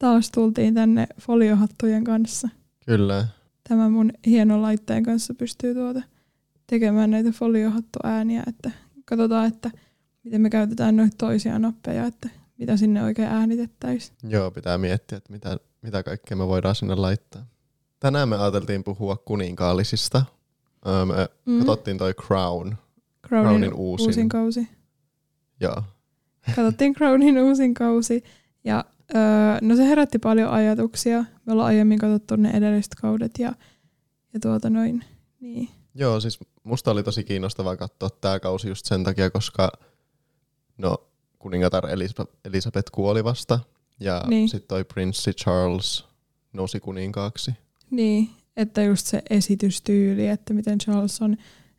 taas tultiin tänne foliohattujen kanssa. Kyllä. Tämä mun hieno laitteen kanssa pystyy tuota tekemään näitä foliohattuääniä, että katsotaan, että miten me käytetään noita toisia nappeja, että mitä sinne oikein äänitettäisiin. Joo, pitää miettiä, että mitä, mitä kaikkea me voidaan sinne laittaa. Tänään me ajateltiin puhua kuninkaallisista. Öö, me mm. katsottiin toi Crown. Crownin, Crownin uusin. uusin kausi. Joo. Katsottiin Crownin uusin kausi ja öö, no se herätti paljon ajatuksia. Me ollaan aiemmin katsottu ne edelliset kaudet ja, ja tuota noin. Niin. Joo, siis musta oli tosi kiinnostavaa katsoa tämä kausi just sen takia, koska no kuningatar Elisabeth, kuoli vasta ja Niin. sitten toi prinssi Charles nousi kuninkaaksi. Niin, että just se esitystyyli, että miten Charles on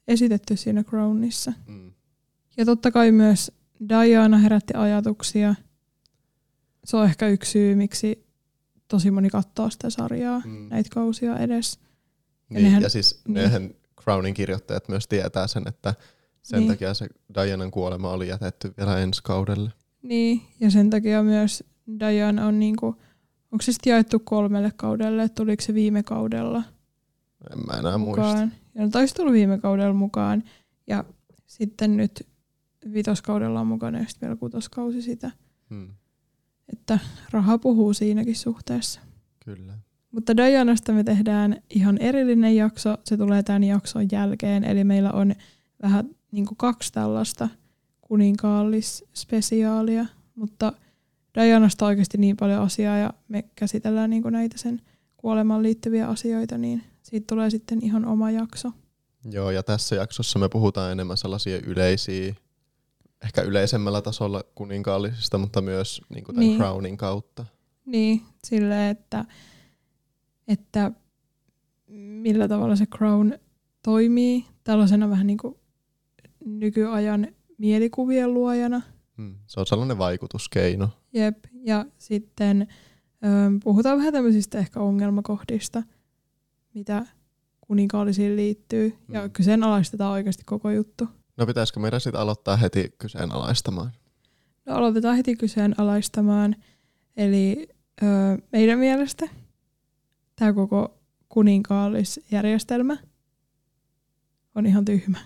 esitetty siinä Crownissa. Mm. Ja totta kai myös Diana herätti ajatuksia. Se on ehkä yksi syy, miksi tosi moni katsoo sitä sarjaa, Mm. näitä kausia edes. Ja Niin, nehän- ja siis niin. nehän Crownin kirjoittajat myös tietää sen, että sen Niin. takia se Dianan kuolema oli jätetty vielä ensi kaudelle. Niin, ja sen takia myös Diana on niinku, onko se sitten jaettu kolmelle kaudelle, että tuliko se viime kaudella En mä enää muista. mukaan. Ja no taisi tullut viime kaudella mukaan. Ja sitten nyt vitoskaudella on mukana ja sitten vielä kutoskausi sitä. Hmm, Että raha puhuu siinäkin suhteessa. kyllä. Mutta Dianasta me tehdään ihan erillinen jakso. Se tulee tämän jakson jälkeen. Eli meillä on vähän niin kuin kaksi tällaista kuninkaallisspesiaalia. Mutta Dianasta on oikeasti niin paljon asiaa ja me käsitellään niin kuin näitä sen kuolemaan liittyviä asioita, niin siitä tulee sitten ihan oma jakso. Joo, ja tässä jaksossa me puhutaan enemmän sellaisia yleisiä, ehkä yleisemmällä tasolla kuninkaallisista, mutta myös niin kuin tämän Niin. Crownin kautta. Niin, silleen, että, että millä tavalla se Crown toimii tällaisena vähän niin kuin nykyajan mielikuvien luojana. Hmm. Se on sellainen vaikutuskeino. Jep, ja sitten ö, puhutaan vähän tämmöisistä ehkä ongelmakohdista, mitä kuninkaallisiin liittyy. Ja Mm. kyseenalaistetaan oikeasti koko juttu. No pitäisikö meidän sitten aloittaa heti kyseenalaistamaan? No, aloitetaan heti kyseenalaistamaan. Eli ö, meidän mielestä tämä koko kuninkaallisjärjestelmä on ihan tyhmä.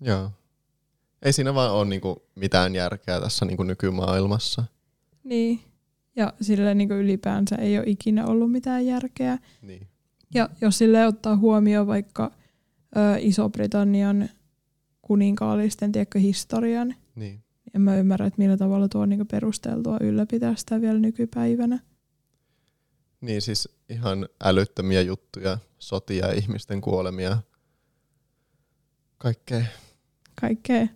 Joo. Ei siinä vaan ole niinku mitään järkeä tässä niinku nykymaailmassa. Niin. Ja sille niin ylipäänsä ei ole ikinä ollut mitään järkeä. Niin. Ja jos sille ottaa huomioon vaikka ö, Iso-Britannian kuninkaallisten tiedätkö, historian, niin. en mä ymmärrä, että millä tavalla tuo on niin perusteltua ylläpitää sitä vielä nykypäivänä. Niin siis ihan älyttömiä juttuja, sotia ihmisten kuolemia. Kaikkea. Kaikkea.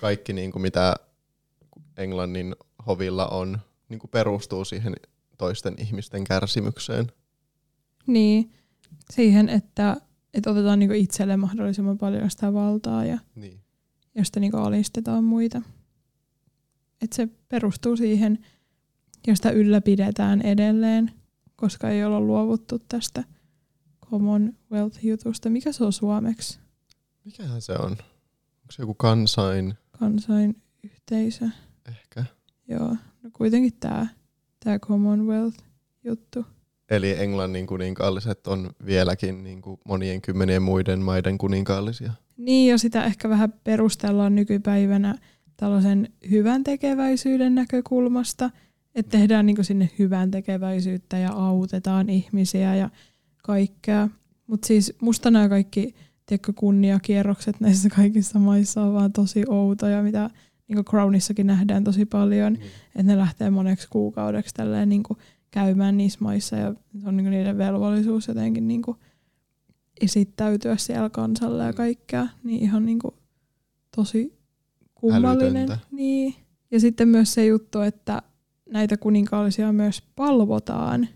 Kaikki niin kuin mitä Englannin hovilla on, niin kuin perustuu siihen toisten ihmisten kärsimykseen. Niin, siihen, että, että otetaan niinku itselle mahdollisimman paljon sitä valtaa ja, Niin. sitten niinku alistetaan muita. Että se perustuu siihen ja sitä ylläpidetään edelleen, koska ei olla luovuttu tästä Commonwealth-jutusta. Mikä se on suomeksi? Mikähän se on? Onko se joku kansain? Kansainyhteisö. Ehkä. Joo, no kuitenkin tämä tää Commonwealth-juttu. Eli Englannin kuninkaalliset on vieläkin niin kuin monien kymmenien muiden maiden kuninkaallisia. Niin, ja sitä ehkä vähän perustellaan nykypäivänä tällaisen hyvän tekeväisyyden näkökulmasta, että tehdään niin sinne hyvän tekeväisyyttä ja autetaan ihmisiä ja kaikkea. Mutta siis musta nämä kaikki tiedätkö, kunniakierrokset näissä kaikissa maissa on vaan tosi outoja, mitä niin Crownissakin nähdään tosi paljon, että ne lähtee moneksi kuukaudeksi tälleen niin käymään niissä maissa ja se on niin niiden velvollisuus jotenkin niin esittäytyä siellä kansalle ja Mm. kaikkea, niin ihan niin kuin tosi kummallinen. Älytöntä. Niin. Ja sitten myös se juttu, että näitä kuninkaallisia myös palvotaan,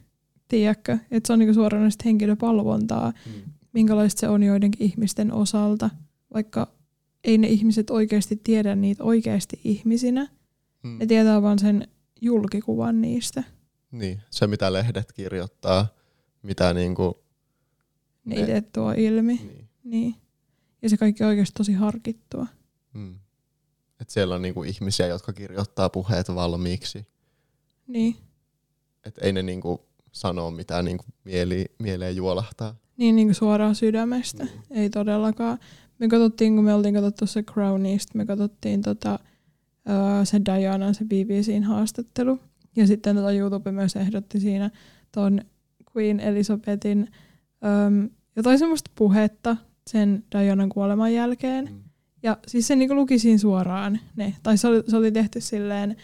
tiedätkö? Että se on niin suoranaisesti henkilöpalvontaa, Mm. minkälaista se on joidenkin ihmisten osalta, vaikka ei ne ihmiset oikeasti tiedä niitä oikeasti ihmisinä. Mm. Ne tietää vaan sen julkikuvan niistä. Niin, se mitä lehdet kirjoittaa, mitä niinku, Ne itse tuo ilmi. niin. Niin. Ja se kaikki on oikeasti tosi harkittua. Mm. Et siellä on niinku ihmisiä, jotka kirjoittaa puheet valmiiksi. Niin. että ei ne niinku sano mitään niinku mieli, mieleen juolahtaa. Niin, niin kuin suoraan sydämestä. Mm. Ei todellakaan. Me katsottiin, kun me oltiin katsottu se Crownista, me katsottiin tota, uh, se Diana, se BBCin haastattelu. Ja sitten tota YouTube myös ehdotti siinä ton Queen Elizabethin um, jotain semmoista puhetta sen Dianan kuoleman jälkeen. Mm. Ja siis se niinku luki siinä suoraan ne. Tai se oli, se oli tehty silleen,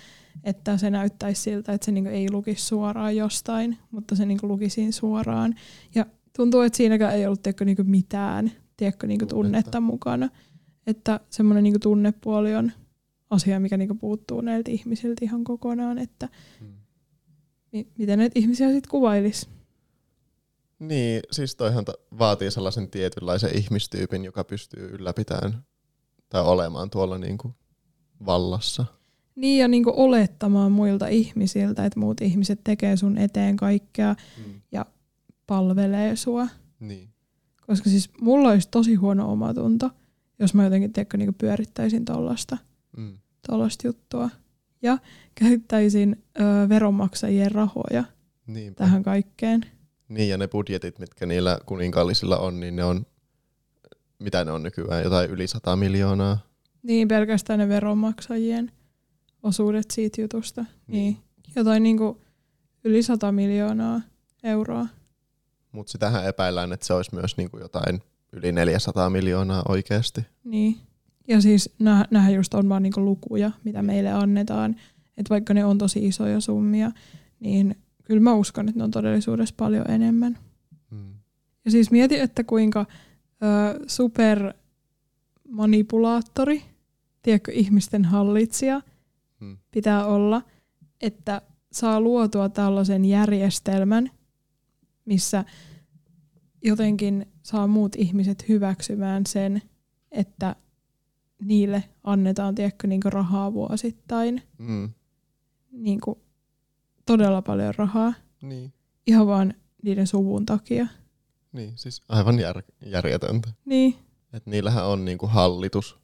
että se näyttäisi siltä, että se niinku ei lukisi suoraan jostain, mutta se niinku luki siinä suoraan. Ja tuntuu, että siinäkään ei ollut tiedätkö, niinku mitään tiedätkö, niinku tunnetta mukana. Että semmoinen niinku tunnepuoli on asia, mikä niinku puuttuu näiltä ihmisiltä ihan kokonaan, että hmm. mi- miten näitä ihmisiä sitten kuvailisi. Niin, siis toihan vaatii sellaisen tietynlaisen ihmistyypin, joka pystyy ylläpitämään tai olemaan tuolla niinku vallassa. Niin ja niinku olettamaan muilta ihmisiltä, että muut ihmiset tekee sun eteen kaikkea mm. ja palvelee sua. Niin. Koska siis mulla olisi tosi huono omatunto, jos mä jotenkin tiedätkö, niinku pyörittäisin tollasta, mm. Tollasta juttua. Ja käyttäisin ö, veronmaksajien rahoja Niinpä. tähän kaikkeen. Niin ja ne budjetit, mitkä niillä kuninkaallisilla on, niin ne on, mitä ne on nykyään, jotain yli 100 miljoonaa. Niin, pelkästään ne veronmaksajien osuudet siitä jutusta. Niin. niin. Jotain niinku yli 100 miljoonaa euroa. Mutta sitähän epäillään, että se olisi myös niinku jotain yli 400 miljoonaa oikeasti. Niin. Ja siis nämä just on vaan niinku lukuja, mitä meille annetaan. Että vaikka ne on tosi isoja summia, niin kyllä mä uskon, että ne on todellisuudessa paljon enemmän. Hmm. Ja siis mieti, että kuinka ö, super manipulaattori, tiedätkö, ihmisten hallitsija hmm. pitää olla, että saa luotua tällaisen järjestelmän, missä jotenkin saa muut ihmiset hyväksymään sen, että niille annetaan tiedätkö, niin rahaa vuosittain. Mm. Niin kuin, todella paljon rahaa. Niin. Ihan vaan niiden suvun takia. Niin, siis aivan jär, järjetöntä. Niin. Et niillähän on niinku hallitus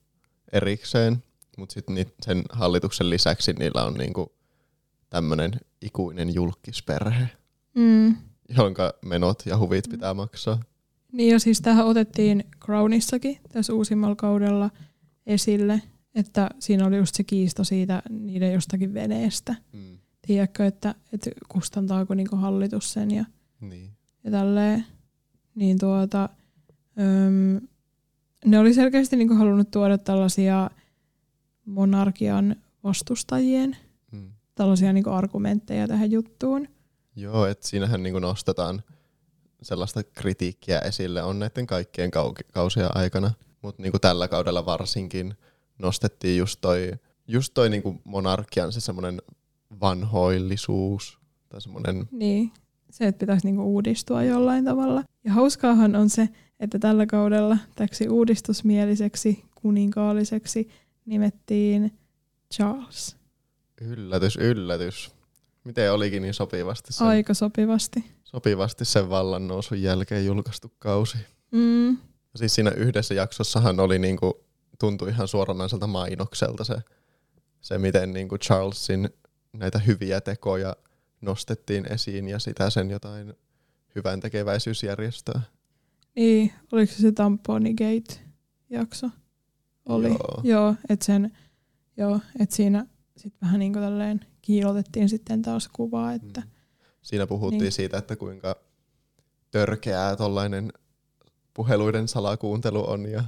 erikseen, mutta sitten sen hallituksen lisäksi niillä on niinku tämmöinen ikuinen julkisperhe. Mm jonka menot ja huvit mm. pitää maksaa. Niin ja siis tähän otettiin Crownissakin tässä uusimmalla kaudella esille, että siinä oli just se kiisto siitä niiden jostakin veneestä. Mm. Tiedätkö, että, että kustantaako niinku hallitus sen ja, niin. ja tälleen. Niin tuota, öm, ne oli selkeästi niinku halunnut tuoda tällaisia monarkian vastustajien mm. tällaisia niinku argumentteja tähän juttuun. Joo, että siinähän niin nostetaan sellaista kritiikkiä esille on näiden kaikkien kau- kausien aikana, mutta niin tällä kaudella varsinkin nostettiin just toi, just toi niin monarkian se semmoinen vanhoillisuus tai semmoinen... Niin, se, että pitäisi niinku uudistua jollain tavalla. Ja hauskaahan on se, että tällä kaudella täksi uudistusmieliseksi kuninkaalliseksi nimettiin Charles. Yllätys, yllätys. Miten olikin niin sopivasti sen, Aika sopivasti. Sopivasti sen vallan nousun jälkeen julkaistu kausi. Mm. Siis siinä yhdessä jaksossahan oli niinku, tuntui ihan suoranaiselta mainokselta se, se miten niinku Charlesin näitä hyviä tekoja nostettiin esiin ja sitä sen jotain hyvän tekeväisyysjärjestöä. Niin, oliko se se Tamponigate-jakso? Oli. Joo, joo että sen, joo, et siinä sitten vähän niin kuin tälleen kiilotettiin sitten taas kuvaa. Että, mm. Siinä puhuttiin niin. siitä, että kuinka törkeää tuollainen puheluiden salakuuntelu on ja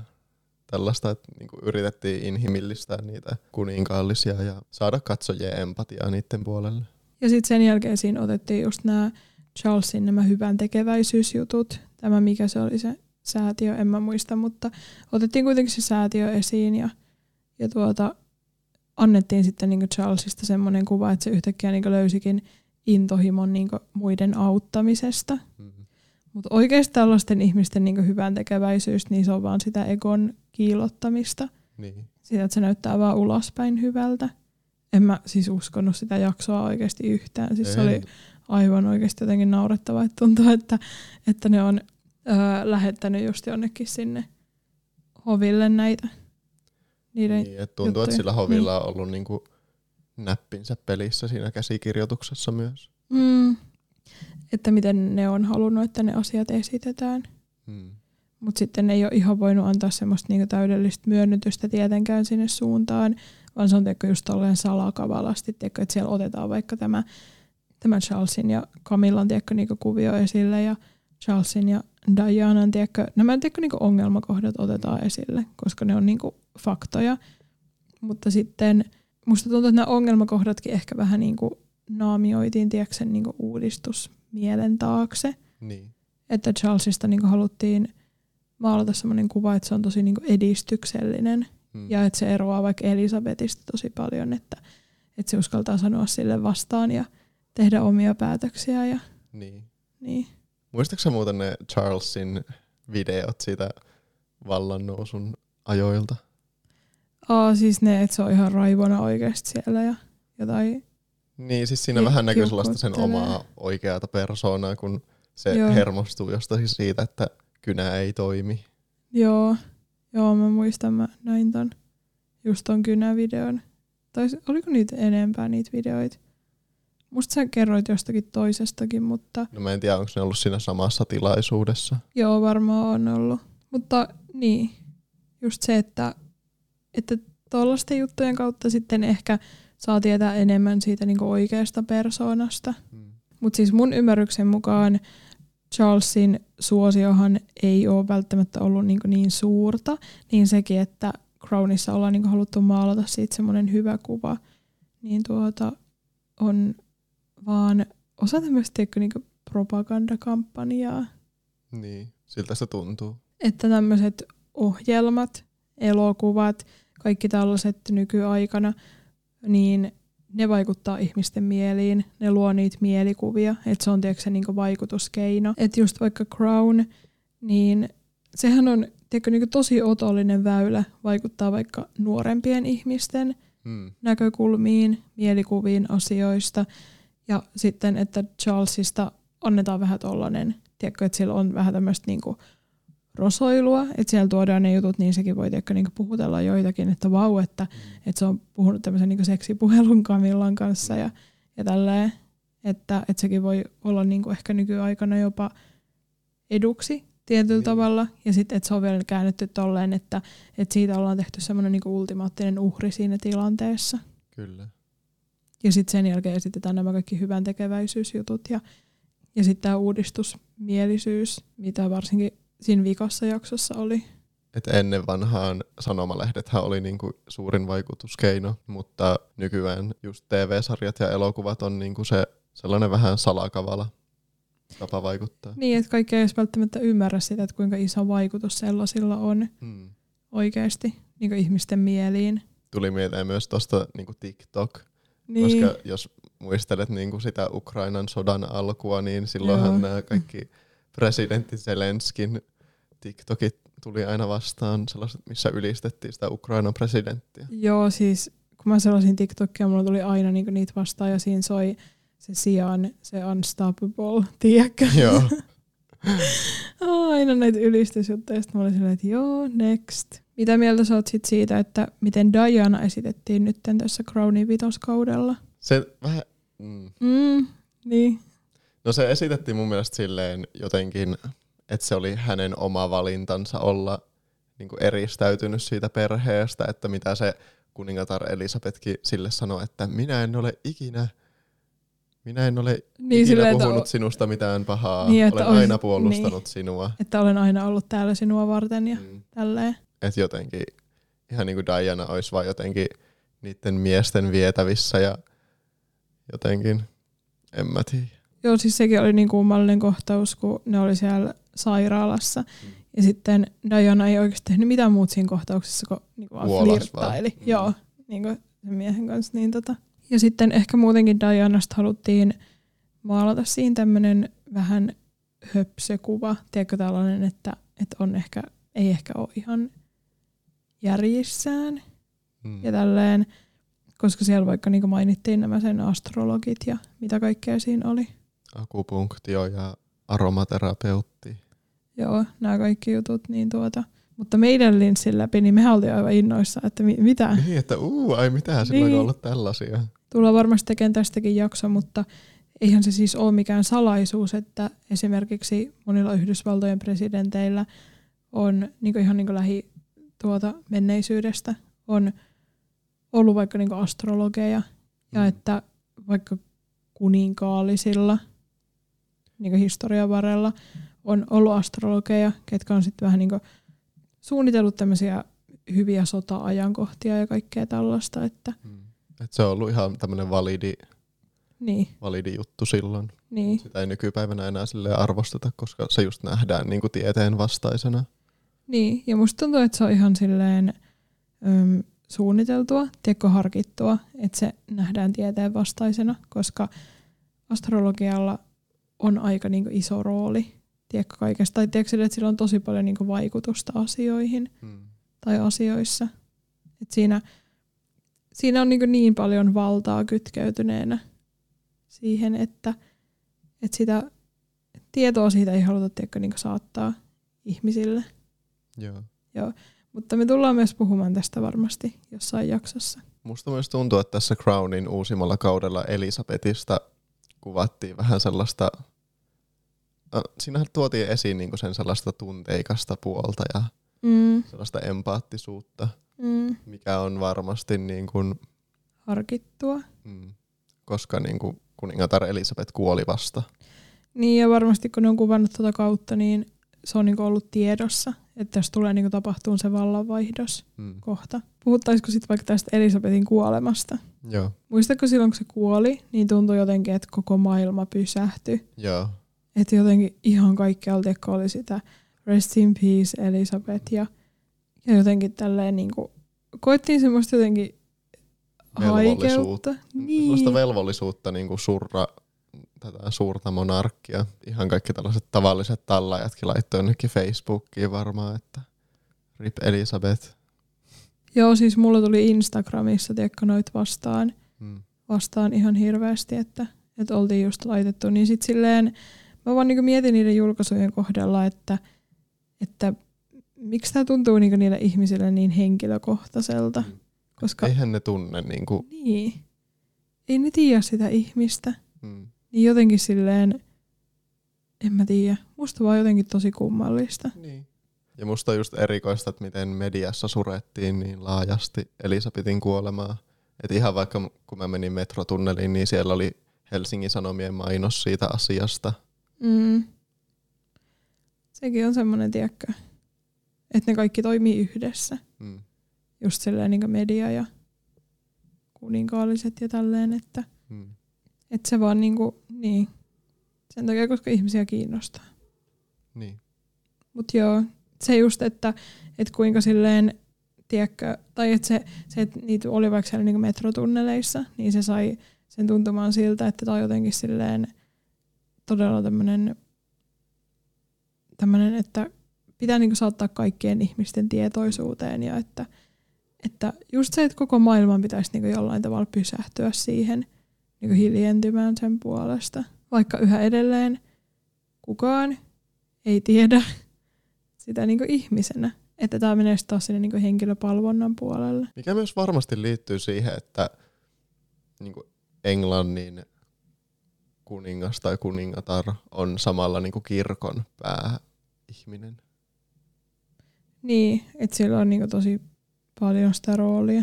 tällaista, että niin kuin yritettiin inhimillistää niitä kuninkaallisia ja saada katsojien empatiaa niiden puolelle. Ja sitten sen jälkeen siinä otettiin just nämä Charlesin nämä hyvän tekeväisyysjutut. Tämä mikä se oli se säätiö, en mä muista, mutta otettiin kuitenkin se säätiö esiin ja, ja tuota, annettiin sitten niin Charlesista semmoinen kuva, että se yhtäkkiä niin löysikin intohimon niin muiden auttamisesta. Mm-hmm. Mutta oikeasti tällaisten ihmisten niin hyvän tekeväisyys, niin se on vaan sitä egon kiilottamista. Niin. Sitä, että se näyttää vaan ulospäin hyvältä. En mä siis uskonut sitä jaksoa oikeasti yhtään. Siis se oli aivan oikeasti jotenkin naurettava, että tuntuu, että, että ne on öö, lähettänyt just jonnekin sinne hoville näitä niiden niin, että tuntuu, juttuja. että sillä hovilla niin. on ollut niinku näppinsä pelissä siinä käsikirjoituksessa myös. Mm. Että miten ne on halunnut, että ne asiat esitetään. Mm. Mutta sitten ne ei ole ihan voinut antaa semmoista niinku täydellistä myönnytystä tietenkään sinne suuntaan, vaan se on tiedätkö, just tolleen salakavalasti, tiedätkö, että siellä otetaan vaikka tämä, tämä Charlesin ja Camillan tiedätkö, niinku kuvio esille ja Charlesin ja Dianan tiedätkö, nämä tiedätkö, niinku ongelmakohdat otetaan esille, koska ne on niinku faktoja. Mutta sitten musta tuntuu, että nämä ongelmakohdatkin ehkä vähän niinku naamioitiin tiedätkö, sen niinku uudistusmielen taakse. Niin. Että Charlesista niinku haluttiin maalata sellainen kuva, että se on tosi niinku edistyksellinen Mm. ja että se eroaa vaikka Elisabetista tosi paljon, että, että se uskaltaa sanoa sille vastaan ja tehdä omia päätöksiä. Ja, Niin. niin. Muistatko sä muuten ne Charlesin videot siitä vallannousun ajoilta? Aa, siis ne, että se on ihan raivona oikeasti siellä ja jotain. Niin, siis siinä vähän näkyy sellaista sen omaa oikeata persoonaa, kun se Joo. hermostuu jostain siitä, että kynä ei toimi. Joo, joo, mä muistan, mä näin ton, just ton kynävideon. Tai oliko niitä enempää niitä videoita? Musta sä kerroit jostakin toisestakin, mutta No mä en tiedä, onko ne ollut siinä samassa tilaisuudessa. Joo, varmaan on ollut. Mutta niin, just se, että, että tuollaisten juttujen kautta sitten ehkä saa tietää enemmän siitä niinku oikeasta persoonasta. Mm. Mutta siis mun ymmärryksen mukaan Charlesin suosiohan ei ole välttämättä ollut niinku niin suurta, niin sekin, että Crownissa ollaan niinku haluttu maalata siitä semmoinen hyvä kuva, niin tuota on vaan osa tämmöistä niinku propagandakampanjaa. Niin, siltä se tuntuu. että tämmöiset ohjelmat, elokuvat, kaikki tällaiset nykyaikana, niin ne vaikuttaa ihmisten mieliin, ne luo niitä mielikuvia, että se on tiedätkö, se niinku vaikutuskeino. Että just vaikka Crown, niin sehän on tiedätkö, niinku tosi otollinen väylä vaikuttaa vaikka nuorempien ihmisten Mm. näkökulmiin, mielikuviin asioista. Ja sitten, että Charlesista annetaan vähän tollanen, tiedätkö, että sillä on vähän tämmöistä niinku rosoilua, että siellä tuodaan ne jutut, niin sekin voi tiedätkö, niinku puhutella joitakin, että vau, että, että se on puhunut tämmöisen niinku seksipuhelun Camillan kanssa ja, ja tälleen, että, että sekin voi olla niinku ehkä nykyaikana jopa eduksi tietyllä Niin. tavalla. Ja sitten, että se on vielä käännetty tolleen, että, että siitä ollaan tehty semmoinen niinku ultimaattinen uhri siinä tilanteessa. Kyllä. Ja sitten sen jälkeen esitetään nämä kaikki hyvän tekeväisyysjutut ja, ja sitten tämä uudistusmielisyys, mitä varsinkin siinä vikassa jaksossa oli. Et ennen vanhaan sanomalehdet oli niinku suurin vaikutuskeino, mutta nykyään just TV-sarjat ja elokuvat on niinku se sellainen vähän salakavala tapa vaikuttaa. Niin, että kaikki ei edes välttämättä ymmärrä sitä, että kuinka iso vaikutus sellaisilla on Mm. oikeasti niin ihmisten mieliin. Tuli mieleen myös tuosta niinku TikTok, Niin, koska jos muistelet niinku sitä Ukrainan sodan alkua, niin silloinhan Joo. nämä kaikki presidentti Zelenskin TikTokit tuli aina vastaan sellaiset, missä ylistettiin sitä Ukrainan presidenttiä. joo siis kun mä sellaisin TikTokia, mulla tuli aina niinku niitä vastaan ja siinä soi se sijaan, se unstoppable, tiedätkö? Joo. Aina näitä ylistysjuttuja, sitten mä olin silleen, että joo, next. Mitä mieltä sä oot sit siitä, että miten Diana esitettiin nyt tässä Crownin vitoskaudella? Se vähän, mm. Mm, niin. No se esitettiin mun mielestä silleen jotenkin, että se oli hänen oma valintansa olla niin kuin eristäytynyt siitä perheestä, että mitä se kuningatar Elisabetkin sille sanoi, että minä en ole ikinä, minä en ole Niin ikinä silleen, puhunut sinusta mitään pahaa, Niin, olen olisi- aina puolustanut sinua. että olen aina ollut täällä sinua varten ja Mm. tälleen. Että jotenkin ihan niin kuin Diana olisi vaan jotenkin niiden miesten vietävissä ja jotenkin, en mä tiedä. Joo, siis sekin oli niin kummallinen kohtaus, kun ne oli siellä sairaalassa. Mm. Ja sitten Diana ei oikeasti tehnyt mitään muuta siinä kohtauksessa, kun niin vaan flirttaili. Mm. Joo, niin kuin sen miehen kanssa. Niin tota. Ja sitten ehkä muutenkin Dianasta haluttiin maalata siinä tämmöinen vähän höpsökuva. Tiedätkö tällainen, että, että on ehkä, ei ehkä ole ihan järjissään Mm. ja tälleen. Koska siellä vaikka niin mainittiin nämä sen astrologit ja mitä kaikkea siinä oli. Akupunktio ja aromaterapeutti. Joo, nämä kaikki jutut, niin tuota. Mutta meidän linssin läpi, niin mehän oltiin aivan innoissa, että mi- mitä. Niin, että uu, ai mitään, sillä on Niin. ollut tällaisia. Tullaan varmasti tekemään tästäkin jakso, mutta eihän se siis ole mikään salaisuus, että esimerkiksi monilla Yhdysvaltojen presidenteillä on niin ihan niin lähi tuota menneisyydestä on ollut vaikka niin astrologeja ja Mm. että vaikka kuninkaallisilla niin historian varrella on ollut astrologeja, ketkä on sitten vähän niin suunnitellut tämmöisiä hyviä sota-ajankohtia ja kaikkea tällaista, että Mm. Et se on ollut ihan tämmöinen validi, niin, validi juttu silloin. niin, Sitä ei nykypäivänä enää sille arvosteta, koska se just nähdään niin kuin tieteen vastaisena. niin. Ja musta tuntuu, että se on ihan silleen öm, suunniteltua, tiedätkö harkittua, että se nähdään tieteen vastaisena, koska astrologialla on aika niin iso rooli, tiedätkö kaikesta, tai tiedätkö että sillä on tosi paljon niin vaikutusta asioihin Mm. tai asioissa. Et siinä, siinä on niin, niin paljon valtaa kytkeytyneenä siihen, että, että sitä tietoa siitä ei haluta tiedätkö, niin saattaa ihmisille. Joo. Mutta me tullaan myös puhumaan tästä varmasti jossain jaksossa. Musta myös tuntuu, että tässä Crownin uusimmalla kaudella Elisabetista kuvattiin vähän sellaista, siinähän tuotiin esiin niinku sen sellaista tunteikasta puolta ja Mm, sellaista empaattisuutta, mm, mikä on varmasti niin kuin, harkittua. mm, koska niin kuin kuningatar Elisabet kuoli vasta. Niin ja varmasti kun ne on kuvannut tuota kautta, niin se on niinku ollut tiedossa, että jos tulee niinku tapahtuu se vallanvaihdos Mm. kohta. Puhuttaisiko sitten vaikka tästä Elisabetin kuolemasta? Joo, Muistatko silloin, kun se kuoli, niin tuntui jotenkin, että koko maailma pysähtyi. joo, Että jotenkin ihan kaikkialta oli sitä Rest in Peace Elisabeth ja, ja jotenkin tälleen niin kuin, koettiin semmoista jotenkin haikeutta. niin. sellaista velvollisuutta niin kuin surra tätä suurta monarkkia. Ihan kaikki tällaiset tavalliset tallajatkin laittoi jonnekin Facebookiin varmaan, että Rip Elisabeth. Joo, siis mulla tuli Instagramissa, tiedätkö, noit vastaan, Mm. vastaan ihan hirveästi, että, että oltiin just laitettu. Niin sit silleen, mä vaan niinku mietin niiden julkaisujen kohdalla, että, että miksi tämä tuntuu niinku niille ihmisille niin henkilökohtaiselta. Mm. Koska Eihän ne tunne niin kuin, niin, ei ne tiedä sitä ihmistä. mm. Niin jotenkin silleen, en mä tiedä, musta vaan jotenkin tosi kummallista. Niin. Ja musta on just erikoista, että miten mediassa surettiin niin laajasti Elisabetin kuolemaa. Että ihan vaikka kun mä menin metrotunneliin, niin siellä oli Helsingin Sanomien mainos siitä asiasta. Mm. Sekin on semmoinen, tiedätkö, että ne kaikki toimii yhdessä. Mm. Just silleen niin media ja kuninkaalliset ja tälleen, että, Mm. että se vaan niinku, niin, sen takia, koska ihmisiä kiinnostaa. Niin. Mutta joo, se just, että, että kuinka silleen, tiedätkö, tai että se, se että niitä oli vaikka siellä niinku metrotunneleissa, niin se sai sen tuntumaan siltä, että tämä on jotenkin silleen todella tämmöinen, tämmönen, että pitää niinku saattaa kaikkien ihmisten tietoisuuteen ja että, että just se, että koko maailman pitäisi niinku jollain tavalla pysähtyä siihen niinku hiljentymään sen puolesta. Vaikka yhä edelleen kukaan ei tiedä sitä niinku ihmisenä. Että tämä menee taas sinne niinku henkilöpalvonnan puolelle. Mikä myös varmasti liittyy siihen, että niin Englannin kuningas tai kuningatar on samalla niin kuin kirkon pääihminen. Niin, että sillä on niinku tosi paljon sitä roolia.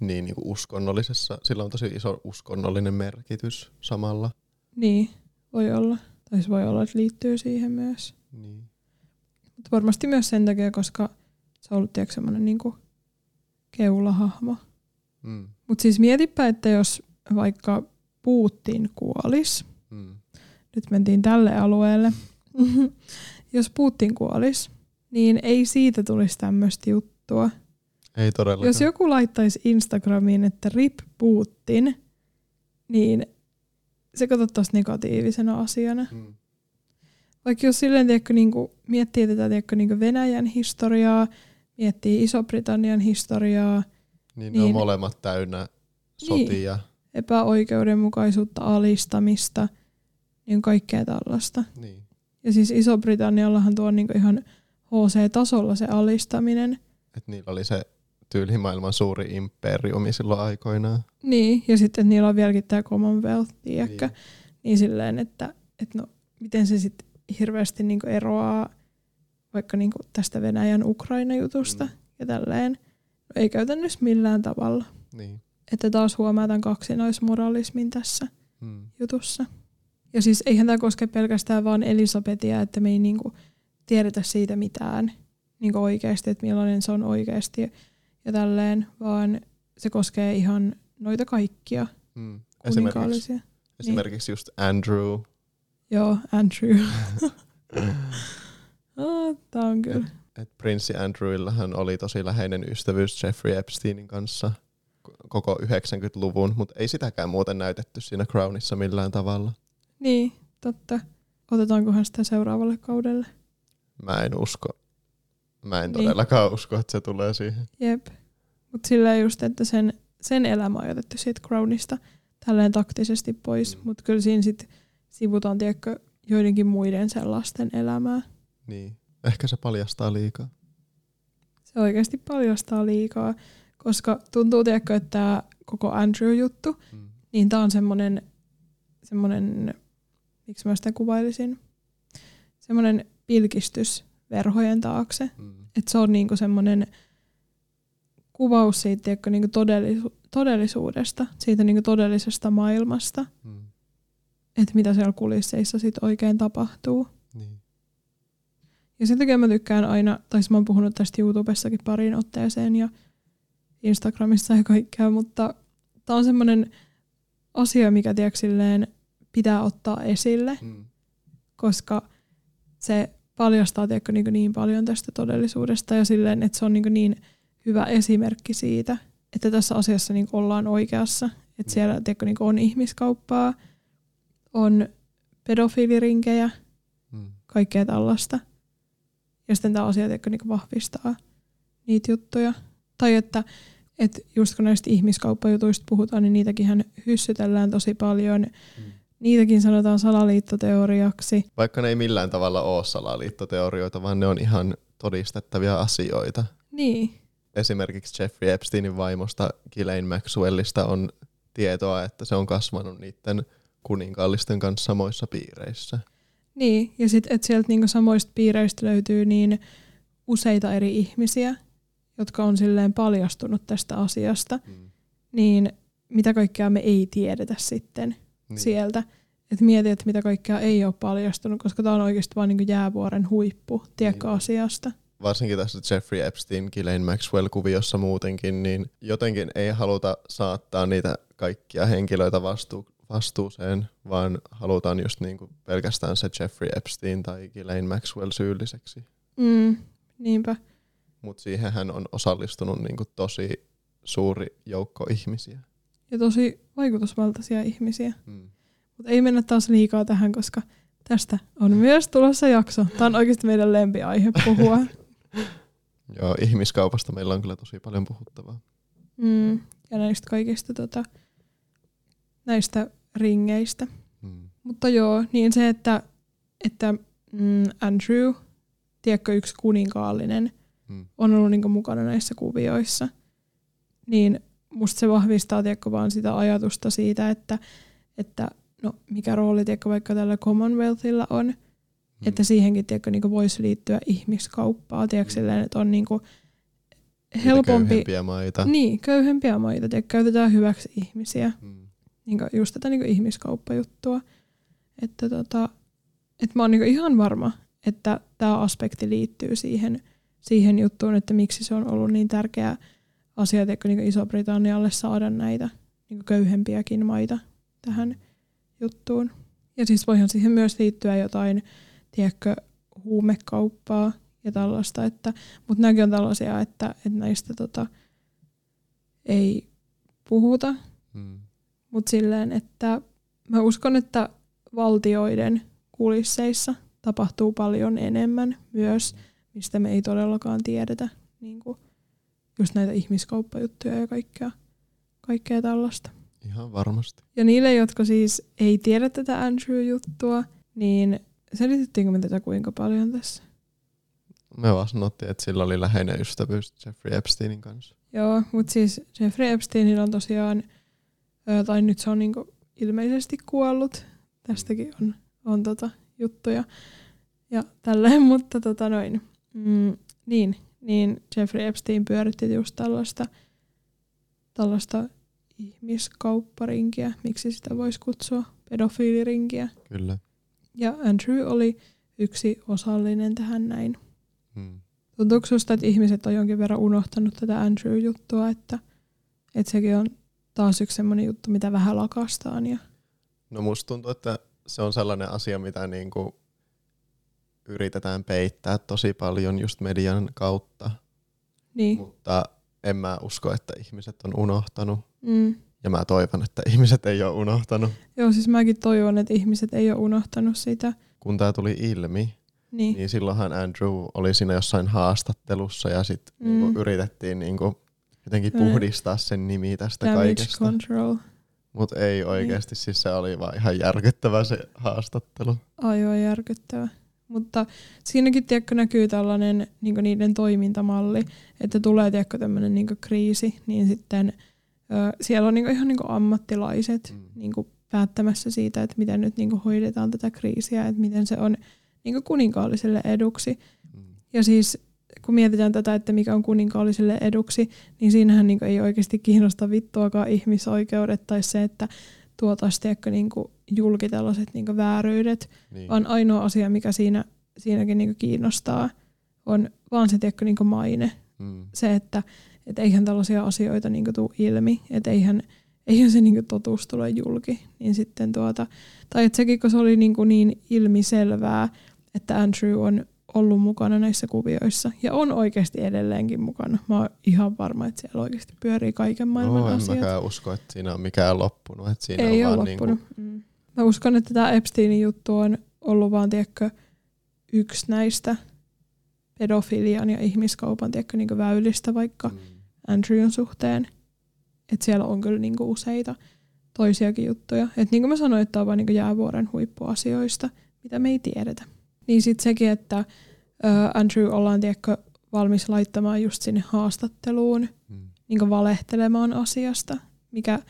Niin, niin kuin uskonnollisessa, sillä on tosi iso uskonnollinen merkitys samalla. Niin, voi olla. Tai se voi olla, että liittyy siihen myös. Niin. Mutta varmasti myös sen takia, koska se on ollut tiedätkö, semmoinen niinku keulahahmo. Mm. Mutta siis mietipä, että jos vaikka Putin kuolis, Mm. nyt mentiin tälle alueelle, jos Putin kuolis, niin ei siitä tulisi tämmöistä juttua. Ei todellakaan. Jos joku laittaisi Instagramiin, että rip Putin, niin se katsottaisiin negatiivisena asiana. Mm. Vaikka jos silleen tiedätkö, niin kuin, miettii tätä tiedätkö, niin Venäjän historiaa, miettii Iso-Britannian historiaa, Niin, ne on Niin. molemmat täynnä Niin. sotia. epäoikeudenmukaisuutta, alistamista, niin kaikkea tällaista. Niin. Ja siis Iso-Britanniallahan tuo on niin ihan HC-tasolla se alistaminen. Et niillä oli se tyyli maailman suuri imperiumi silloin aikoinaan. Niin, ja sitten niillä on vieläkin tämä Commonwealth, tiedätkö? Niin. Niin silleen, että, että no, miten se sitten hirveästi niinku eroaa vaikka niinku tästä Venäjän Ukraina-jutusta Mm. ja tälleen. No, ei käytännössä millään tavalla. Niin. Että taas huomaa tämän kaksinaismoralismin tässä Mm. jutussa. Ja siis eihän tämä koske pelkästään vaan Elisabetia, että me ei niinku tiedetä siitä mitään niinku oikeasti, että millainen se on oikeasti ja tälleen, vaan se koskee ihan noita kaikkia Mm. Esimerkiksi, esimerkiksi just Andrew. Joo, Andrew. oh, tämä on kyllä. Et prinssi Andrewillahan oli tosi läheinen ystävyys Jeffrey Epsteinin kanssa koko 90-luvun, mutta ei sitäkään muuten näytetty siinä Crownissa millään tavalla. Niin, totta. Otetaankohan sitä seuraavalle kaudelle? Mä en usko. Mä en Niin. todellakaan usko, että se tulee siihen. Jep. Mutta silleen just, että sen, sen elämä on jätetty siitä Crownista tälleen taktisesti pois. Mm. Mutta kyllä siinä sitten sivutaan, tiedätkö, joidenkin muiden sellaisten elämää. Niin. Ehkä se paljastaa liikaa. Se oikeasti paljastaa liikaa, koska tuntuu, tiedätkö, että tämä koko Andrew-juttu, Mm. niin tämä on semmoinen, semmoinen, miksi mä sitä kuvailisin, semmoinen pilkistys verhojen taakse. Mm. Että se on niinku semmoinen kuvaus siitä tiedätkö, niinku todellisu- todellisuudesta, siitä niinku todellisesta maailmasta, Mm. että mitä siellä kulisseissa sit oikein tapahtuu. Niin. Ja sen takia mä tykkään aina, tai mä oon puhunut tästä YouTubessakin pariin otteeseen ja Instagramissa ja kaikkea, mutta tää on semmoinen asia, mikä tiedätkö, silleen pitää ottaa esille, Mm. koska se paljastaa tiedätkö, niin, niin paljon tästä todellisuudesta ja silleen, että se on niin, niin hyvä esimerkki siitä, että tässä asiassa niin ollaan oikeassa. Että Mm. siellä tiedätkö, niin on ihmiskauppaa, on pedofiilirinkejä, Mm. kaikkea tällaista. Ja sitten tämä asia tiedätkö, niin vahvistaa niitä juttuja. Tai että, että just kun näistä ihmiskauppajutuista puhutaan, niin niitäkin hyssytellään tosi paljon. Mm. Niitäkin sanotaan salaliittoteoriaksi. Vaikka ne ei millään tavalla ole salaliittoteorioita, vaan ne on ihan todistettavia asioita. Niin, Esimerkiksi Jeffrey Epsteinin vaimosta Ghislaine Maxwellista on tietoa, että se on kasvanut niiden kuninkaallisten kanssa samoissa piireissä. Niin, ja sitten että sieltä niinku samoista piireistä löytyy niin useita eri ihmisiä, jotka on silleen paljastunut tästä asiasta, Mm. niin mitä kaikkea me ei tiedetä sitten Niin. sieltä. Että mieti, että mitä kaikkea ei ole paljastunut, koska tämä on oikeasti vain niinku jäävuoren huippu, tiedätkö, Niin. asiasta. Varsinkin tässä Jeffrey Epstein, Ghislaine Maxwell-kuviossa muutenkin, niin jotenkin ei haluta saattaa niitä kaikkia henkilöitä vastu- vastuuseen, vaan halutaan just niinku pelkästään se Jeffrey Epstein tai Ghislaine Maxwell syylliseksi. Mm, niinpä. Mutta siihen hän on osallistunut niinku tosi suuri joukko ihmisiä. Ja tosi vaikutusvaltaisia ihmisiä. Mm. Mutta ei mennä taas liikaa tähän, koska tästä on myös tulossa jakso. Tämä on oikeasti meidän lempiaihe puhua. Joo, ihmiskaupasta meillä on kyllä tosi paljon puhuttavaa. Mm, ja näistä kaikista tota, näistä ringeistä. Mm. Mutta joo, niin se, että, että mm, Andrew, tiedätkö, yksi kuninkaallinen, Mm. on ollut niinku mukana näissä kuvioissa, niin musta se vahvistaa tiedätkö, vaan sitä ajatusta siitä, että, että no, mikä rooli tiedätkö, vaikka tällä Commonwealthilla on, Mm. että siihenkin tiedätkö, niinku voisi liittyä ihmiskauppaa, tiedätkö, Mm. silleen, että on niinku Niitä helpompi, köyhempiä maita. niin, köyhempiä maita, tiedätkö, käytetään hyväksi ihmisiä Mm. niin just tätä niin ihmiskauppajuttua. Että tota, et mä oon niin ihan varma, että tämä aspekti liittyy siihen, siihen juttuun, että miksi se on ollut niin tärkeä asia että niin Iso-Britannialle saada näitä niin köyhempiäkin maita tähän juttuun. Ja siis voihan siihen myös liittyä jotain, tiedätkö, huumekauppaa ja tällaista, että, mutta nämäkin on tällaisia, että, että näistä tota, ei puhuta Mm. mutta silleen, että mä uskon, että valtioiden kulisseissa tapahtuu paljon enemmän myös, mistä me ei todellakaan tiedetä. Niin kuin just näitä ihmiskauppajuttuja ja kaikkea, kaikkea tällaista. Ihan varmasti. Ja niille, jotka siis ei tiedä tätä Andrew-juttua, niin selitettiinkö me tätä kuinka paljon tässä? Me vaan sanottiin, että sillä oli läheinen ystävyys Jeffrey Epsteinin kanssa. Joo, mutta siis Jeffrey Epsteinillä on tosiaan, tai nyt se on niinku ilmeisesti kuollut, tästäkin on, on tota juttuja ja tälleen, mutta tota noin. Mm, niin, niin Jeffrey Epstein pyöritti just tällaista, tällaista ihmiskaupparinkiä, miksi sitä voisi kutsua, pedofiilirinkiä. Kyllä. Ja Andrew oli yksi osallinen tähän näin. Mm. Tuntuuko susta, että ihmiset on jonkin verran unohtanut tätä Andrew-juttua, että, että sekin on taas yksi semmoinen juttu, mitä vähän lakastaan? Ja... No musta tuntuu, että se on sellainen asia, mitä niinku yritetään peittää tosi paljon just median kautta. Niin. Mutta en mä usko, että ihmiset on unohtanut. Mm. Ja mä toivon, että ihmiset ei ole unohtanut. Joo, siis mäkin toivon, että ihmiset ei ole unohtanut sitä. Kun tämä tuli ilmi, Niin. niin silloinhan Andrew oli siinä jossain haastattelussa ja sitten Mm. niinku yritettiin niinku jotenkin Sellainen puhdistaa sen nimi tästä Damage kaikesta. control. Mutta ei oikeasti, siis se oli vaan ihan järkyttävä se haastattelu. Aivan järkyttävä. Mutta siinäkin tiedätkö, näkyy tällainen niin niiden toimintamalli, että tulee tiedätkö, tämmöinen niin kriisi, niin sitten ö, siellä on niin ihan niin ammattilaiset Mm. niin päättämässä siitä, että miten nyt niin hoidetaan tätä kriisiä, että miten se on niin kuninkaalliselle eduksi. Mm. Ja siis kun mietitään tätä, että mikä on kuninkaalliselle eduksi, niin siinähän niin ei oikeasti kiinnosta vittuakaan ihmisoikeudet tai se, että tuotaisiin niin julki tällaiset niin vääryydet, Niin. vaan ainoa asia, mikä siinä, siinäkin niin kiinnostaa, on vaan se tiedätkö, niin maine. Mm. Se, että et eihän tällaisia asioita niin tule ilmi, että eihän, eihän se niin totuus tule julki. Niin sitten tuota, tai että sekin, kun se oli niin, niin ilmiselvää, että Andrew on ollut mukana näissä kuvioissa ja on oikeasti edelleenkin mukana. Mä oon ihan varma, että siellä oikeasti pyörii kaiken maailman no, en asiat. mäkään usko, että siinä on mikään loppunut. Että siinä Ei on ole vaan loppunut. Niinku, Mm. Mä uskon, että tämä Epsteinin juttu on ollut vaan, tiedätkö, yksi näistä pedofilian ja ihmiskaupan tiedätkö, niin väylistä vaikka mm. Andrewn suhteen. Että siellä on kyllä niin useita toisiakin juttuja. Et niin kuin mä sanoin, että tämä on vain niin jäävuoren huippuasioista, mitä me ei tiedetä. Niin sitten sekin, että ö, Andrew ollaan tiedätkö, valmis laittamaan just sinne haastatteluun Mm. niin valehtelemaan asiasta, mikä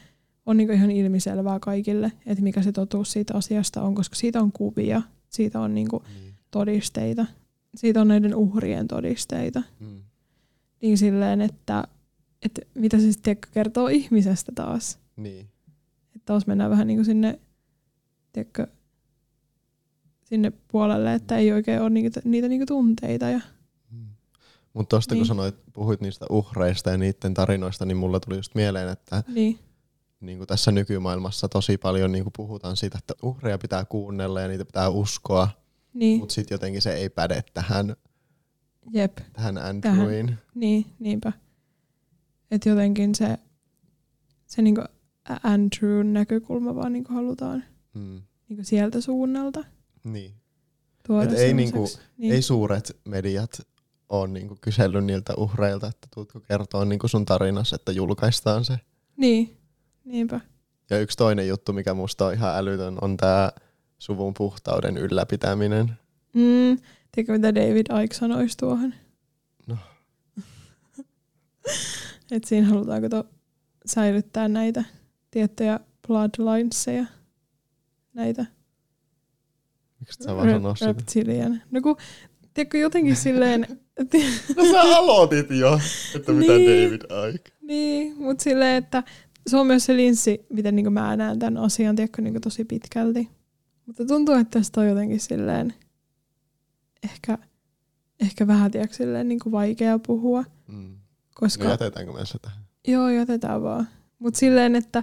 on niin ihan ilmiselvää kaikille, että mikä se totuus siitä asiasta on, koska siitä on kuvia, siitä on niin Niin. todisteita, siitä on näiden uhrien todisteita. Mm. Niin silleen, että, että mitä se sitten kertoo ihmisestä taas. Niin. Että taas mennään vähän niin kuin sinne, tiedätkö, sinne puolelle, että ei oikein ole niitä, niitä niinku tunteita. Ja, Mutta tuosta Niin. kun sanoit, puhuit niistä uhreista ja niiden tarinoista, niin mulla tuli just mieleen, että niin, niin kuin tässä nykymaailmassa tosi paljon niin kuin puhutaan siitä, että uhreja pitää kuunnella ja niitä pitää uskoa, niin, mutta sitten jotenkin se ei päde tähän, jep. tähän Andrewiin. Niin, niinpä. Että jotenkin se, se niinku Andrewn näkökulma vaan niinku halutaan Mm. niinku sieltä suunnalta Niin. tuoda Et ei semmoiseksi. niin, Ei suuret mediat ole niinku kysellyt niiltä uhreilta, että tuutko kertoa niinku sun tarinas, että julkaistaan se. niin, niinpä. Ja yksi toinen juttu, mikä musta on ihan älytön, on tämä suvun puhtauden ylläpitäminen. Mm, tiedätkö mitä David Icke sanoisi tuohon? No. Et siinä halutaanko to säilyttää näitä tiettyjä bloodlineseja, näitä Miksi sä vaan sanoo sitä? reptilian. No kun, tiedätkö jotenkin silleen, No sä aloitit jo, että mitä Niin. David Icke. Niin, mutta silleen, että se on myös se linssi, miten niin mä näen tämän asian tiedätkö, niin tosi pitkälti. Mutta tuntuu, että tästä on jotenkin silleen ehkä, ehkä vähän tiedätkö, silleen, niin vaikea puhua. Mm. Koska, No jätetäänkö me tähän? joo, jätetään vaan. Mutta silleen, että,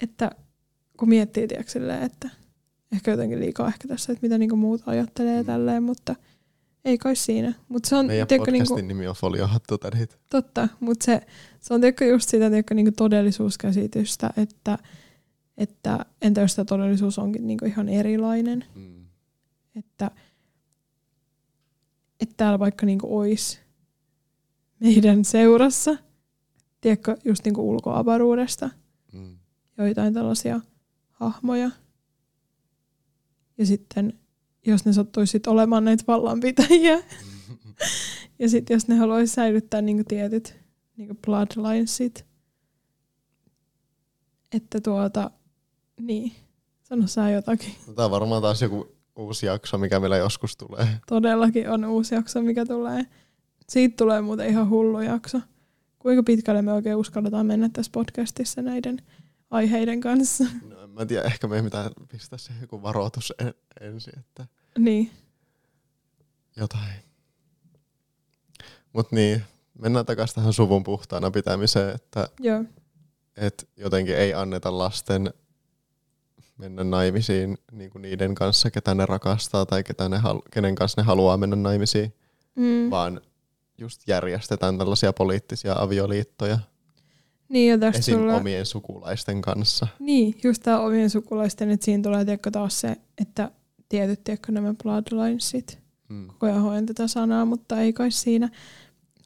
että kun miettii, tiedätkö, silleen, että ehkä jotenkin liikaa ehkä tässä, että mitä niin muut ajattelee Mm. tälleen, mutta ei kai siinä. Mutta se on, Meidän tiedätkö, podcastin niinku, nimi on Foliohattu tädit. Totta, mutta se, se on tiedätkö, just sitä tiedätkö, niin todellisuuskäsitystä, että, että entä jos tämä todellisuus onkin niin ihan erilainen, Mm. että, että täällä vaikka niin olisi meidän seurassa, tiedätkö, just niin ulkoavaruudesta, Mm. joitain tällaisia hahmoja. Ja sitten, jos ne sattuisit olemaan näitä vallanpitäjiä, ja sitten jos ne haluaisi säilyttää niinku tietyt niinku bloodlinesit, että tuota, niin, Sano sä jotakin. Tämä on varmaan taas joku uusi jakso, mikä meillä joskus tulee. Todellakin on uusi jakso, mikä tulee. Siitä tulee muuten ihan hullu jakso. Kuinka pitkälle me oikein uskalletaan mennä tässä podcastissa näiden aiheiden kanssa? No, en mä tiedä, ehkä meidän pitää pistää se joku varoitus en, ensin, että Niin, jotain. Mut niin, mennään takaisin tähän suvun puhtaana pitämiseen, että joo. et jotenkin ei anneta lasten mennä naimisiin niin kuin niiden kanssa, ketä ne rakastaa tai ketä ne halu- kenen kanssa ne haluaa mennä naimisiin, Mm. vaan just järjestetään tällaisia poliittisia avioliittoja Niin, ja tästä esim. tulee... omien sukulaisten kanssa. Niin, just tämä omien sukulaisten, että siinä tulee tiedätkö, taas se, että tietyt tiedätkö, nämä bloodlinesit. Mm. Koko ajan hoen tätä sanaa, mutta ei kai siinä.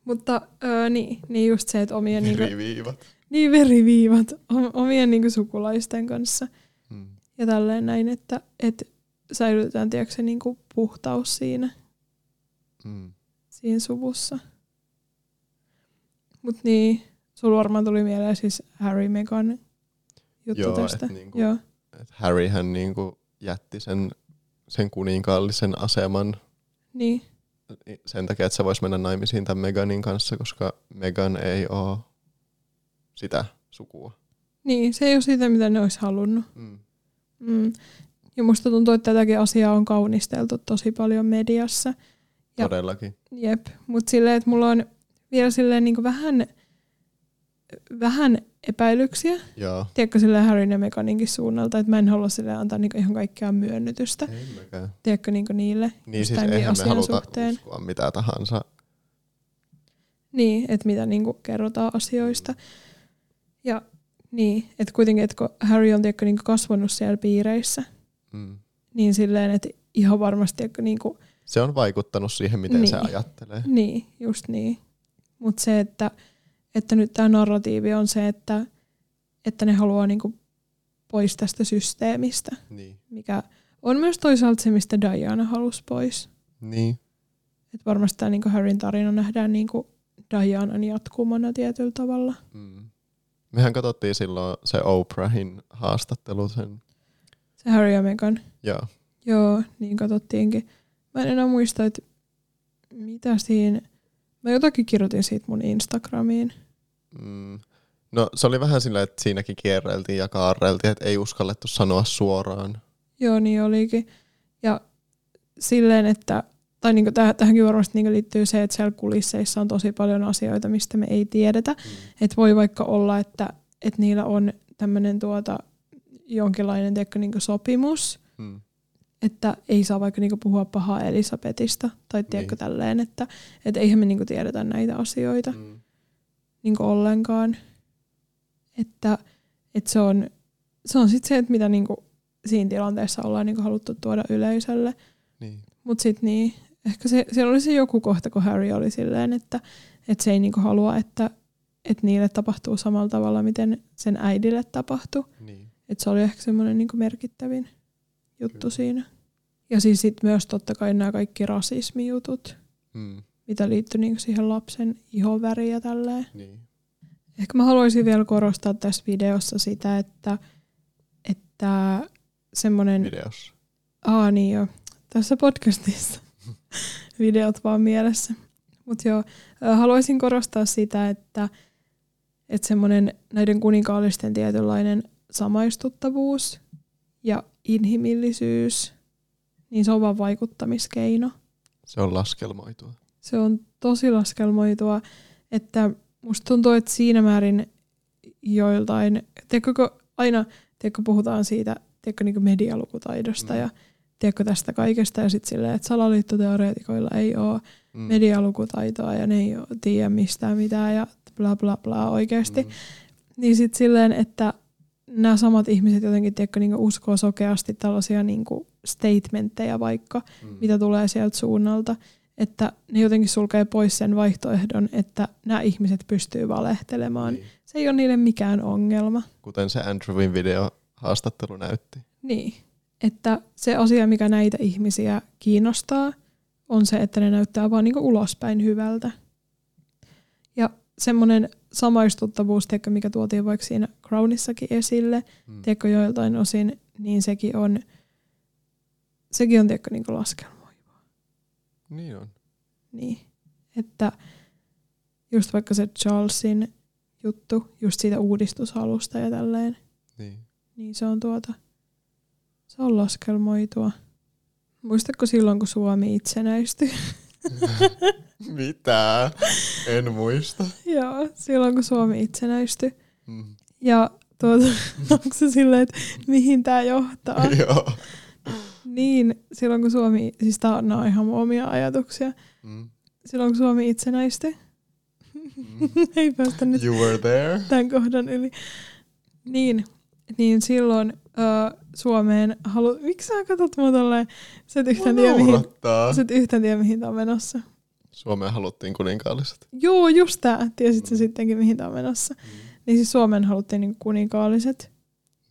Mutta öö, niin, niin just se, että omien niinku, Riviivat. niin veriviivat om- omien niinku, sukulaisten kanssa. Mm. Ja tälleen näin, että et säilytetään tiedätkö, se niinku, puhtaus siinä, Mm. siinä suvussa. Mutta niin, sulla varmaan tuli mieleen siis Harry Megan juttu Joo, tästä. et niinku- Joo, Et Harryhän niinku jätti sen, sen kuninkaallisen aseman niin. sen takia, että se voisi mennä naimisiin tämän Meganin kanssa, koska Megan ei ole sitä sukua. Niin, se ei ole sitä, mitä ne olisi halunnut. Mm. Mm. Ja musta tuntuu, että tätäkin asiaa on kaunisteltu tosi paljon mediassa. Ja- Todellakin. Jep, mutta silleen, että mulla on vielä silleen niin vähän, vähän epäilyksiä. Joo. Tiedätkö silleen Harryn ja Meganinkin suunnalta, että mä en halua silleen antaa niinku ihan kaikkea myönnytystä. Ei. Tiedätkö niinku niille Niin siis eihän me haluta suhteen. uskoa mitä tahansa. Niin, että mitä niinku kerrotaan asioista. Ja niin, että kuitenkin, että kun Harry on tiedätkö, niinku kasvanut siellä piireissä, Mm. niin silleen, että ihan varmasti tiedätkö, niinku, Se on vaikuttanut siihen, miten se Niin. ajattelee. Niin, just niin. Mutta se, että, että nyt tämä narratiivi on se, että, että ne haluaa niinku pois tästä systeemistä, Niin. mikä on myös toisaalta se, mistä Diana halusi pois. Niin. Et varmasti tämä niinku Harryn tarina nähdään niinku Dianan jatkumona tietyllä tavalla. Mm. Mehän katsottiin silloin se Oprahin haastattelu sen. Se Harry ja Meghan. Joo. Joo, niin katsottiinkin. Mä en enää muista, että mitä siinä... Mä jotakin kirjoitin siitä mun Instagramiin. Mm. No se oli vähän sillä, että siinäkin kierreltiin ja kaarreltiin, että ei uskallettu sanoa suoraan. Joo, niin olikin. Ja silleen, että, tai niinku täh- tähänkin varmasti niinku liittyy se, että siellä kulisseissa on tosi paljon asioita, mistä me ei tiedetä. Mm. Että voi vaikka olla, että, että niillä on tämmöinen tuota, jonkinlainen tiedätkö, niinku sopimus, Mm. Että ei saa vaikka niinku puhua pahaa Elisabetista, tai tiedätkö Niin. tälleen, että et eihän me niinku tiedetä näitä asioita Mm. niinku ollenkaan. Että, että se on, se on sitten se, että mitä niinku siinä tilanteessa ollaan niinku haluttu tuoda yleisölle. Niin. Mutta sitten niin, ehkä se, siellä oli se joku kohta, kun Harry oli silleen, että, että se ei niinku halua, että, että niille tapahtuu samalla tavalla, miten sen äidille tapahtui. Niin. Että se oli ehkä semmoinen niinku merkittävin juttu Kyllä. siinä. Ja siis sit myös totta kai nämä kaikki rasismijutut, Mm. mitä liittyy niinku siihen lapsen ihoväriin ja tälleen. Niin. Ehkä mä haluaisin vielä korostaa tässä videossa sitä, että, että semmoinen... Videossa. Aa niin joo, tässä podcastissa. Videot vaan mielessä. Mutta joo, haluaisin korostaa sitä, että, että semmoinen näiden kuninkaallisten tietynlainen samaistuttavuus ja inhimillisyys, niin se on vaan vaikuttamiskeino. Se on laskelmoitua. Se on tosi laskelmoitua, että musta tuntuu, että siinä määrin joiltain, tiedätkö, aina tiedätkö, puhutaan siitä tiedätkö, niin medialukutaidosta Mm. ja tiedätkö, tästä kaikesta ja sitten silleen, että salaliittoteoreetikoilla ei ole Mm. medialukutaitoa ja ne ei oo tiedä mistään mitään ja bla bla bla oikeasti. Mm. Niin sitten silleen, että nämä samat ihmiset jotenkin tiedätkö, niin uskoo sokeasti tällaisia niin statementteja vaikka, Mm. mitä tulee sieltä suunnalta, että ne jotenkin sulkee pois sen vaihtoehdon, että nämä ihmiset pystyy valehtelemaan. Niin. Se ei ole niille mikään ongelma. Kuten se Andrewin video haastattelu näytti. Niin. Että se asia, mikä näitä ihmisiä kiinnostaa, on se, että ne näyttää vaan niinku ulospäin hyvältä. Semmoinen samaistuttavuus, tiedätkö, mikä tuotiin vaikka siinä Crownissakin esille, Mm. tiedätkö, joiltain osin, niin sekin on, sekin on tiedätkö, niin laskelmoiva. Niin on. Niin. Että just vaikka se Charlesin juttu, just siitä uudistushalusta ja tälleen, Niin. niin se on tuota, se on laskelmoitua. Muistatko silloin, kun Suomi itsenäistyi? Mitä? En muista. Joo, silloin kun Suomi itsenäistyi. Mm. Ja tuota, onko se silleen, että mihin tämä johtaa? Joo. Niin, silloin kun Suomi, siis tää on, ihan omia ajatuksia. Mm. Silloin kun Suomi itsenäistyi, Mm. ei päästä nyt You were there? tämän kohdan yli. Niin, niin silloin ö, Suomeen halu... Miksi sä katsot mua tolleen? Sä et yhtään tiedä, mihin, Naurattaa. sä et yhtään tiedä, mihin tää on menossa. Suomeen haluttiin kuninkaalliset. Joo, just tää. Tiesit sä Mm. sittenkin, mihin tää on menossa. Niin siis Suomeen haluttiin niin kuninkaalliset.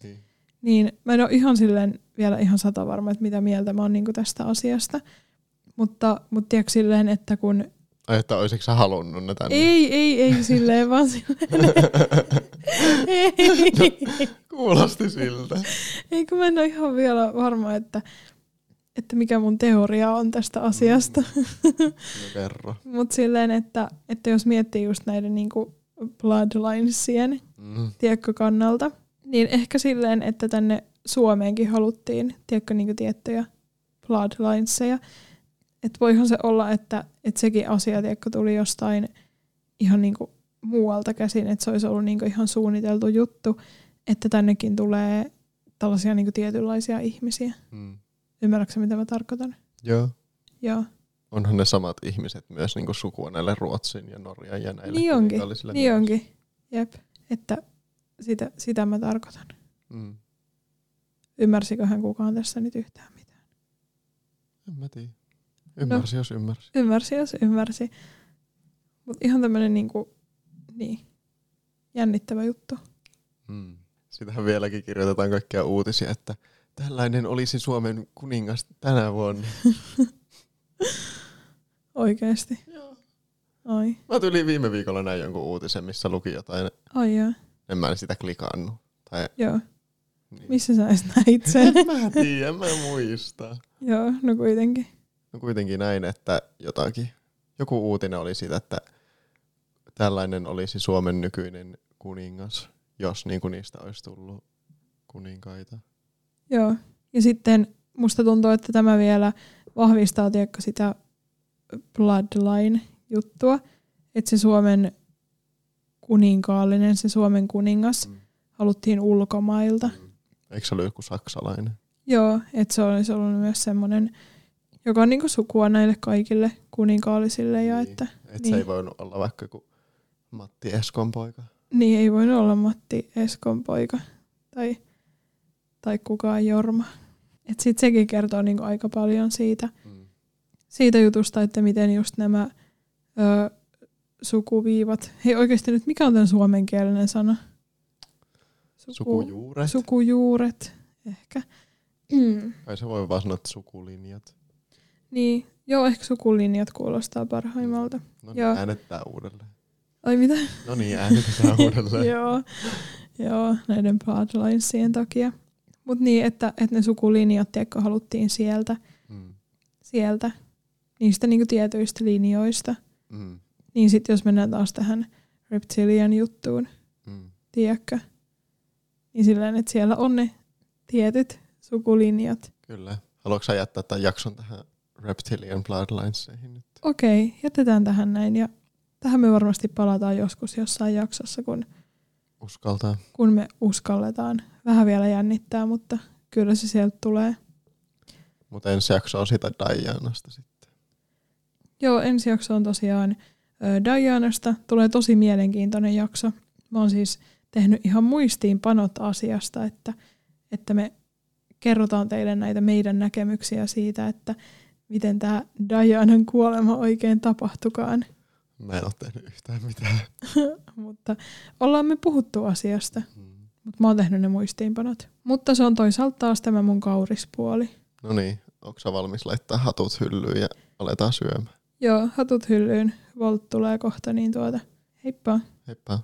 Niin. Niin mä en ole ihan silleen vielä ihan sata varma, että mitä mieltä mä oon niin tästä asiasta. Mutta, mutta tiedätkö silleen, että kun... Ai, että olisitko sä halunnut ne tänne? Ei, ei, ei silleen, vaan silleen... ei, Kuulosti siltä. ei, kun mä en ole ihan vielä varma, että, että mikä mun teoria on tästä asiasta. No kerro. Mutta silleen, että, että jos miettii just näiden niinku bloodlinesien, Mm. tiedätkö, kannalta, niin ehkä silleen, että tänne Suomeenkin haluttiin, tiedätkö, niinku tiettyjä bloodlineseja. Että voihan se olla, että, että sekin asia, tiedätkö, tuli jostain ihan niinku muualta käsin, että se olisi ollut niinku ihan suunniteltu juttu, että tännekin tulee tällaisia niinku tietynlaisia ihmisiä. Mm. Ymmärrätkö mitä mä tarkoitan? Joo. Joo. Onhan ne samat ihmiset myös niin sukua näille Ruotsin ja Norjan ja näille Niin onkin, Niin myös. onkin. Jep. Että sitä, sitä mä tarkoitan. Mm. Ymmärsiköhän kukaan tässä nyt yhtään mitään? En mä tiedä. Ymmärsi, no. jos ymmärsi. Ymmärsi, jos ymmärsi. Mutta ihan tämmönen niinku, niin, jännittävä juttu. Mm. Sitähän vieläkin kirjoitetaan kaikkia uutisia, että tällainen olisi Suomen kuningas tänä vuonna. Oikeesti. Joo. Ai. Mä tuli viime viikolla näin jonkun uutisen, missä luki jotain. Ai joo. En mä sitä klikannut. Tai, Joo. niin. Missä sä edes näit sen? En mä tiedä, mä en muista. joo, no kuitenkin. No kuitenkin näin, että jotakin, joku uutinen oli siitä, että tällainen olisi Suomen nykyinen kuningas, jos niin kuin niistä olisi tullut kuninkaita. Joo. Ja sitten musta tuntuu, että tämä vielä vahvistaa tiedätkö, sitä bloodline-juttua. Että se Suomen kuninkaallinen, se Suomen kuningas, Mm. haluttiin ulkomailta. Eikö se ole joku saksalainen? Joo, että se olisi ollut myös semmoinen, joka on niinku sukua näille kaikille kuninkaallisille. Ja Niin. että Et niin. se ei voinut olla vaikka joku Matti Eskon poika. niin ei voinut olla Matti Eskon poika tai, tai kukaan Jorma. Et sit sekin kertoo niinku aika paljon siitä, Mm. siitä jutusta, että miten just nämä ö, sukuviivat, hei oikeasti nyt mikä on tämän suomenkielinen sana? Suku, Sukujuuret. Sukujuuret, ehkä. Mm. Kai se voi vaan sanoa, että sukulinjat. Niin, joo, ehkä sukulinjat kuulostaa parhaimmalta. No niin, Joo. äänettää uudelleen. Ai mitä? No niin, äänetetään uudelleen. joo, joo, näiden bloodlinesien takia. Mutta niin, että, että ne sukulinjat, tiedätkö, haluttiin sieltä, Mm. sieltä niistä niinku tietyistä linjoista. Mm. Niin sitten jos mennään taas tähän reptilian juttuun, Mm. tiedätkö, niin silleen, että siellä on ne tietyt sukulinjat. Kyllä. Haluatko jättää tämän jakson tähän Reptilian Bloodlineseihin nyt? Okei, jätetään tähän näin ja tähän me varmasti palataan joskus jossain jaksossa, kun, Uskaltaa. kun me uskalletaan. Vähän vielä jännittää, mutta kyllä se sieltä tulee. Mutta ensi jakso on sitä Dianasta sitten. Joo, ensi jakso on tosiaan ö, Dianasta. Tulee tosi mielenkiintoinen jakso. Mä oon siis tehnyt ihan muistiinpanot asiasta, että, että me kerrotaan teille näitä meidän näkemyksiä siitä, että miten tämä Dianan kuolema oikein tapahtukaan. Mä en ole tehnyt yhtään mitään. Mutta ollaan me puhuttu asiasta, Mm. mutta mä oon tehnyt ne muistiinpanot. Mutta se on toisaalta taas tämä mun kaurispuoli. No niin, onko sä valmis laittaa hatut hyllyyn ja aletaan syömään? Joo, hatut hyllyyn. Volt tulee kohta, niin tuota, heippa. Heippa.